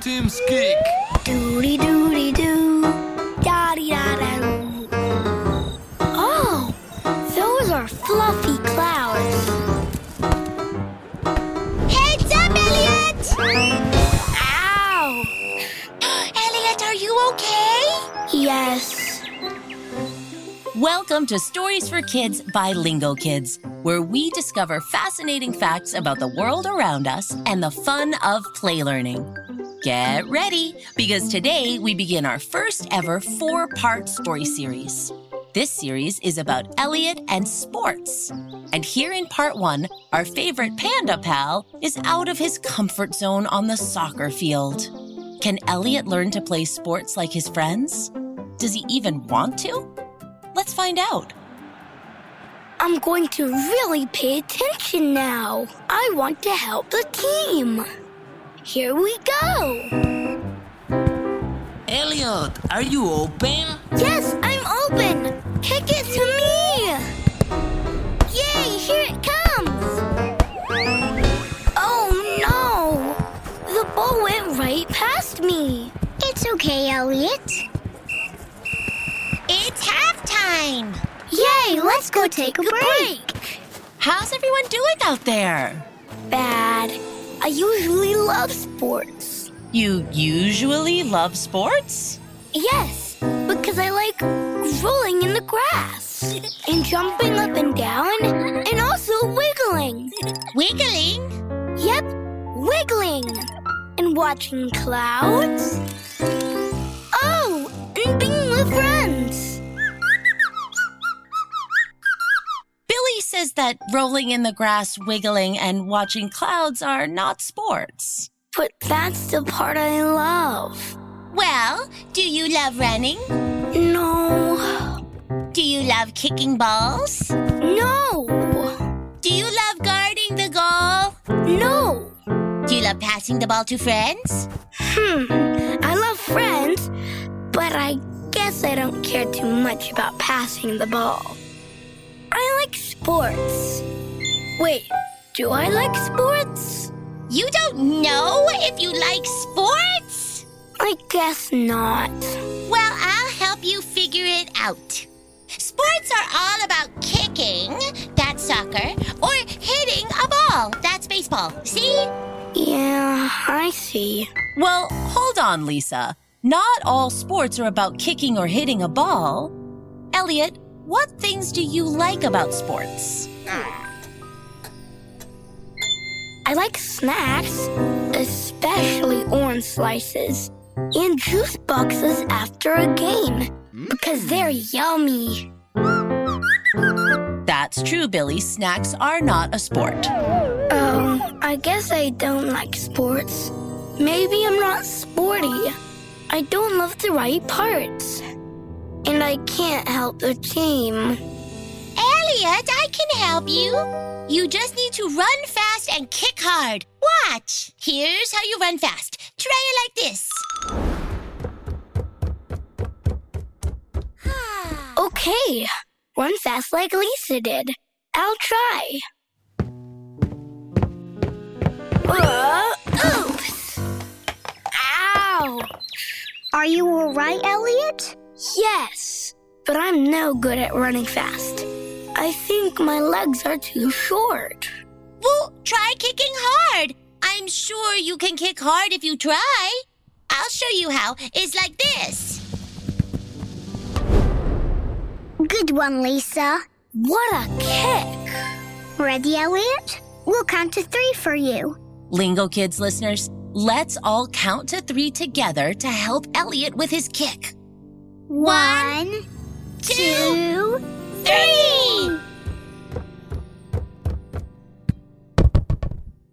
Team's kick. Doody doody doo. Yaddy yada doo. Oh, those are fluffy clouds. Heads up, Elliot! Ow! Elliot, are you okay? Yes. Welcome to Stories for Kids by Lingo Kids, where we discover fascinating facts about the world around us and the fun of play learning. Get ready, because today we begin our first ever four part story series. This series is about Elliot and sports. And here in part one, our favorite panda pal is out of his comfort zone on the soccer field. Can Elliot learn to play sports like his friends? Does he even want to? Let's find out. I'm going to really pay attention now. I want to help the team. Here we go. Elliot, are you open? Yes, I'm open. Kick it to me. Yay, here it comes. Oh no. The ball went right past me. It's okay, Elliot. It's halftime. Yay, let's go take a break. How's everyone doing out there? Bad. I usually love sports. You usually love sports? Yes, because I like rolling in the grass and jumping up and down and also wiggling. Wiggling? Yep, wiggling. And watching clouds. Oh, and being with friends. That rolling in the grass, wiggling, and watching clouds are not sports. But that's the part I love. Well, do you love running? No, Do you love kicking balls? no, Do you love guarding the goal? no. Do you love passing the ball to friends? Hmm, I love friends, but I guess I don't care too much about passing the ball. I like sports. Wait, do I like sports? You don't know if you like sports? I guess not. Well, I'll help you figure it out. Sports are all about kicking, that's soccer, or hitting a ball, that's baseball. See? Yeah, I see. Well, hold on, Lisa. Not all sports are about kicking or hitting a ball. Elliot, what things do you like about sports? I like snacks, especially orange slices, and juice boxes after a game because they're yummy. That's true, Billy. Snacks are not a sport. Oh, I guess I don't like sports. Maybe I'm not sporty. I don't love the right parts. And I can't help the team. Elliot, I can help you. You just need to run fast and kick hard. Watch. Here's how you run fast. Try it like this. Okay, run fast like Lisa did. I'll try. Uh, oops! Ow! Are you all right, Elliot? Yes, but I'm no good at running fast. I think my legs are too short. Well, try kicking hard. I'm sure you can kick hard if you try. I'll show you how. It's like this. Good one, Lisa. What a kick! Ready, Elliot? We'll count to three for you. Lingo Kids listeners, let's all count to three together to help Elliot with his kick. One, two, three!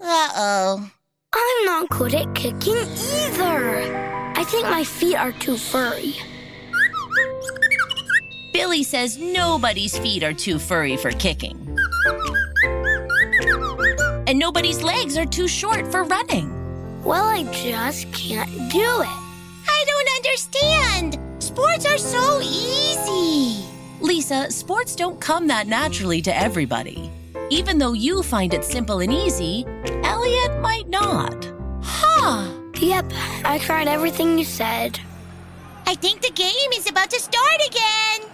Uh-oh. I'm not good at kicking either. I think my feet are too furry. Billy says nobody's feet are too furry for kicking. And nobody's legs are too short for running. Well, I just can't do it. I don't understand. Sports are so easy. Lisa, sports don't come that naturally to everybody. Even though you find it simple and easy, Elliot might not. Huh. Yep, I tried everything you said. I think the game is about to start again.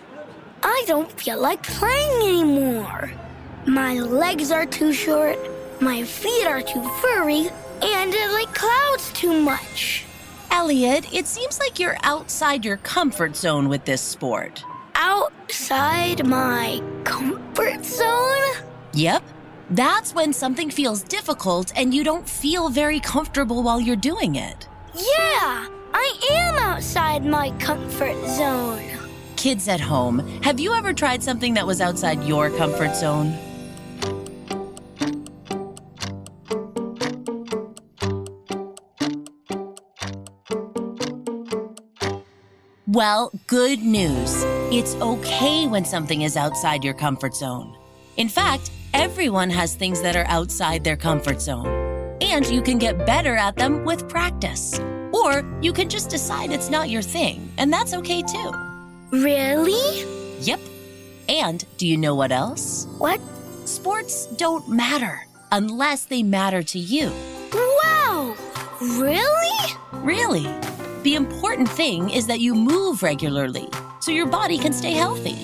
I don't feel like playing anymore. My legs are too short, my feet are too furry, and I like clouds too much. Elliot, it seems like you're outside your comfort zone with this sport. Outside my comfort zone? Yep. That's when something feels difficult and you don't feel very comfortable while you're doing it. Yeah, I am outside my comfort zone. Kids at home, have you ever tried something that was outside your comfort zone? Well, good news. It's okay when something is outside your comfort zone. In fact, everyone has things that are outside their comfort zone. And you can get better at them with practice. Or you can just decide it's not your thing, and that's okay too. Really? Yep. And do you know what else? What? Sports don't matter unless they matter to you. Wow! Really? Really. The important thing is that you move regularly so your body can stay healthy.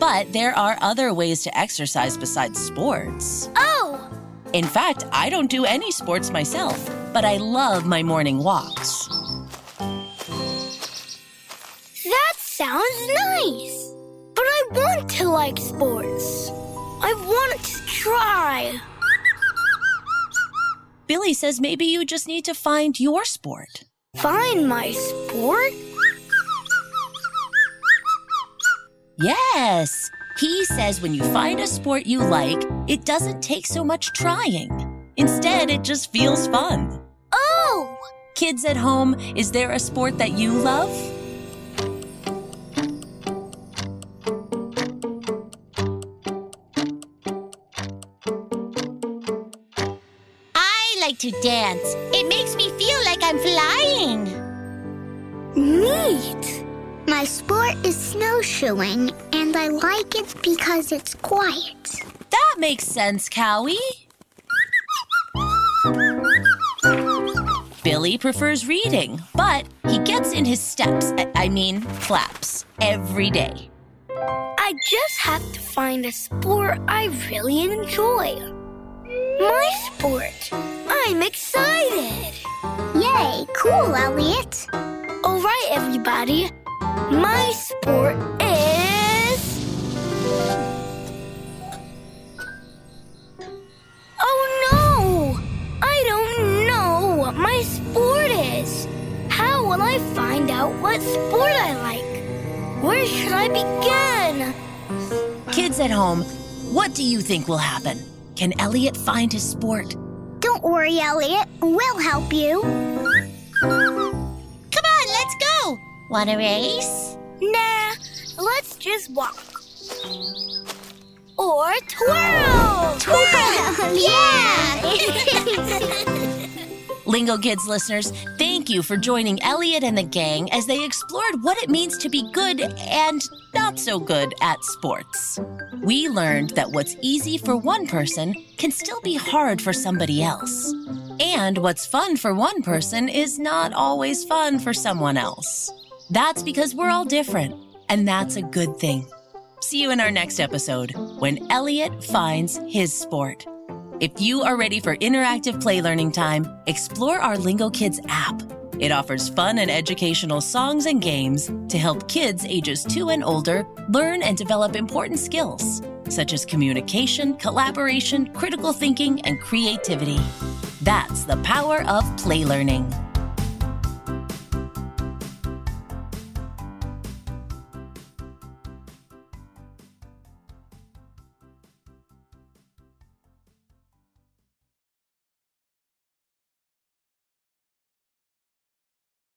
But there are other ways to exercise besides sports. Oh! In fact, I don't do any sports myself, but I love my morning walks. That sounds nice. But I want to like sports. I want to try. Billy says maybe you just need to find your sport. Find my sport? Yes. He says when you find a sport you like, it doesn't take so much trying. Instead, it just feels fun. Oh! Kids at home, is there a sport that you love? To dance. It makes me feel like I'm flying. Neat. My sport is snowshoeing, and I like it because it's quiet. That makes sense, Cowie. Billy prefers reading, but he gets in his steps, I- I mean, flaps, every day. I just have to find a sport I really enjoy. My sport. I'm excited. Yay, cool, Elliot. All right, everybody. My sport is. Oh no! I don't know what my sport is. How will I find out what sport I like? Where should I begin? Kids at home, what do you think will happen? Can Elliot find his sport? Don't worry, Elliot. We'll help you. Come on, let's go. Want a race? Nah, let's just walk. Or twirl! Twirl! yeah! Lingo Kids listeners, thank you for joining Elliot and the gang as they explored what it means to be good and not so good at sports. We learned that what's easy for one person can still be hard for somebody else. And what's fun for one person is not always fun for someone else. That's because we're all different, and that's a good thing. See you in our next episode when Elliot finds his sport. If you are ready for interactive play learning time, explore our Lingo Kids app. It offers fun and educational songs and games to help kids ages two and older learn and develop important skills, such as communication, collaboration, critical thinking, and creativity. That's the power of play learning.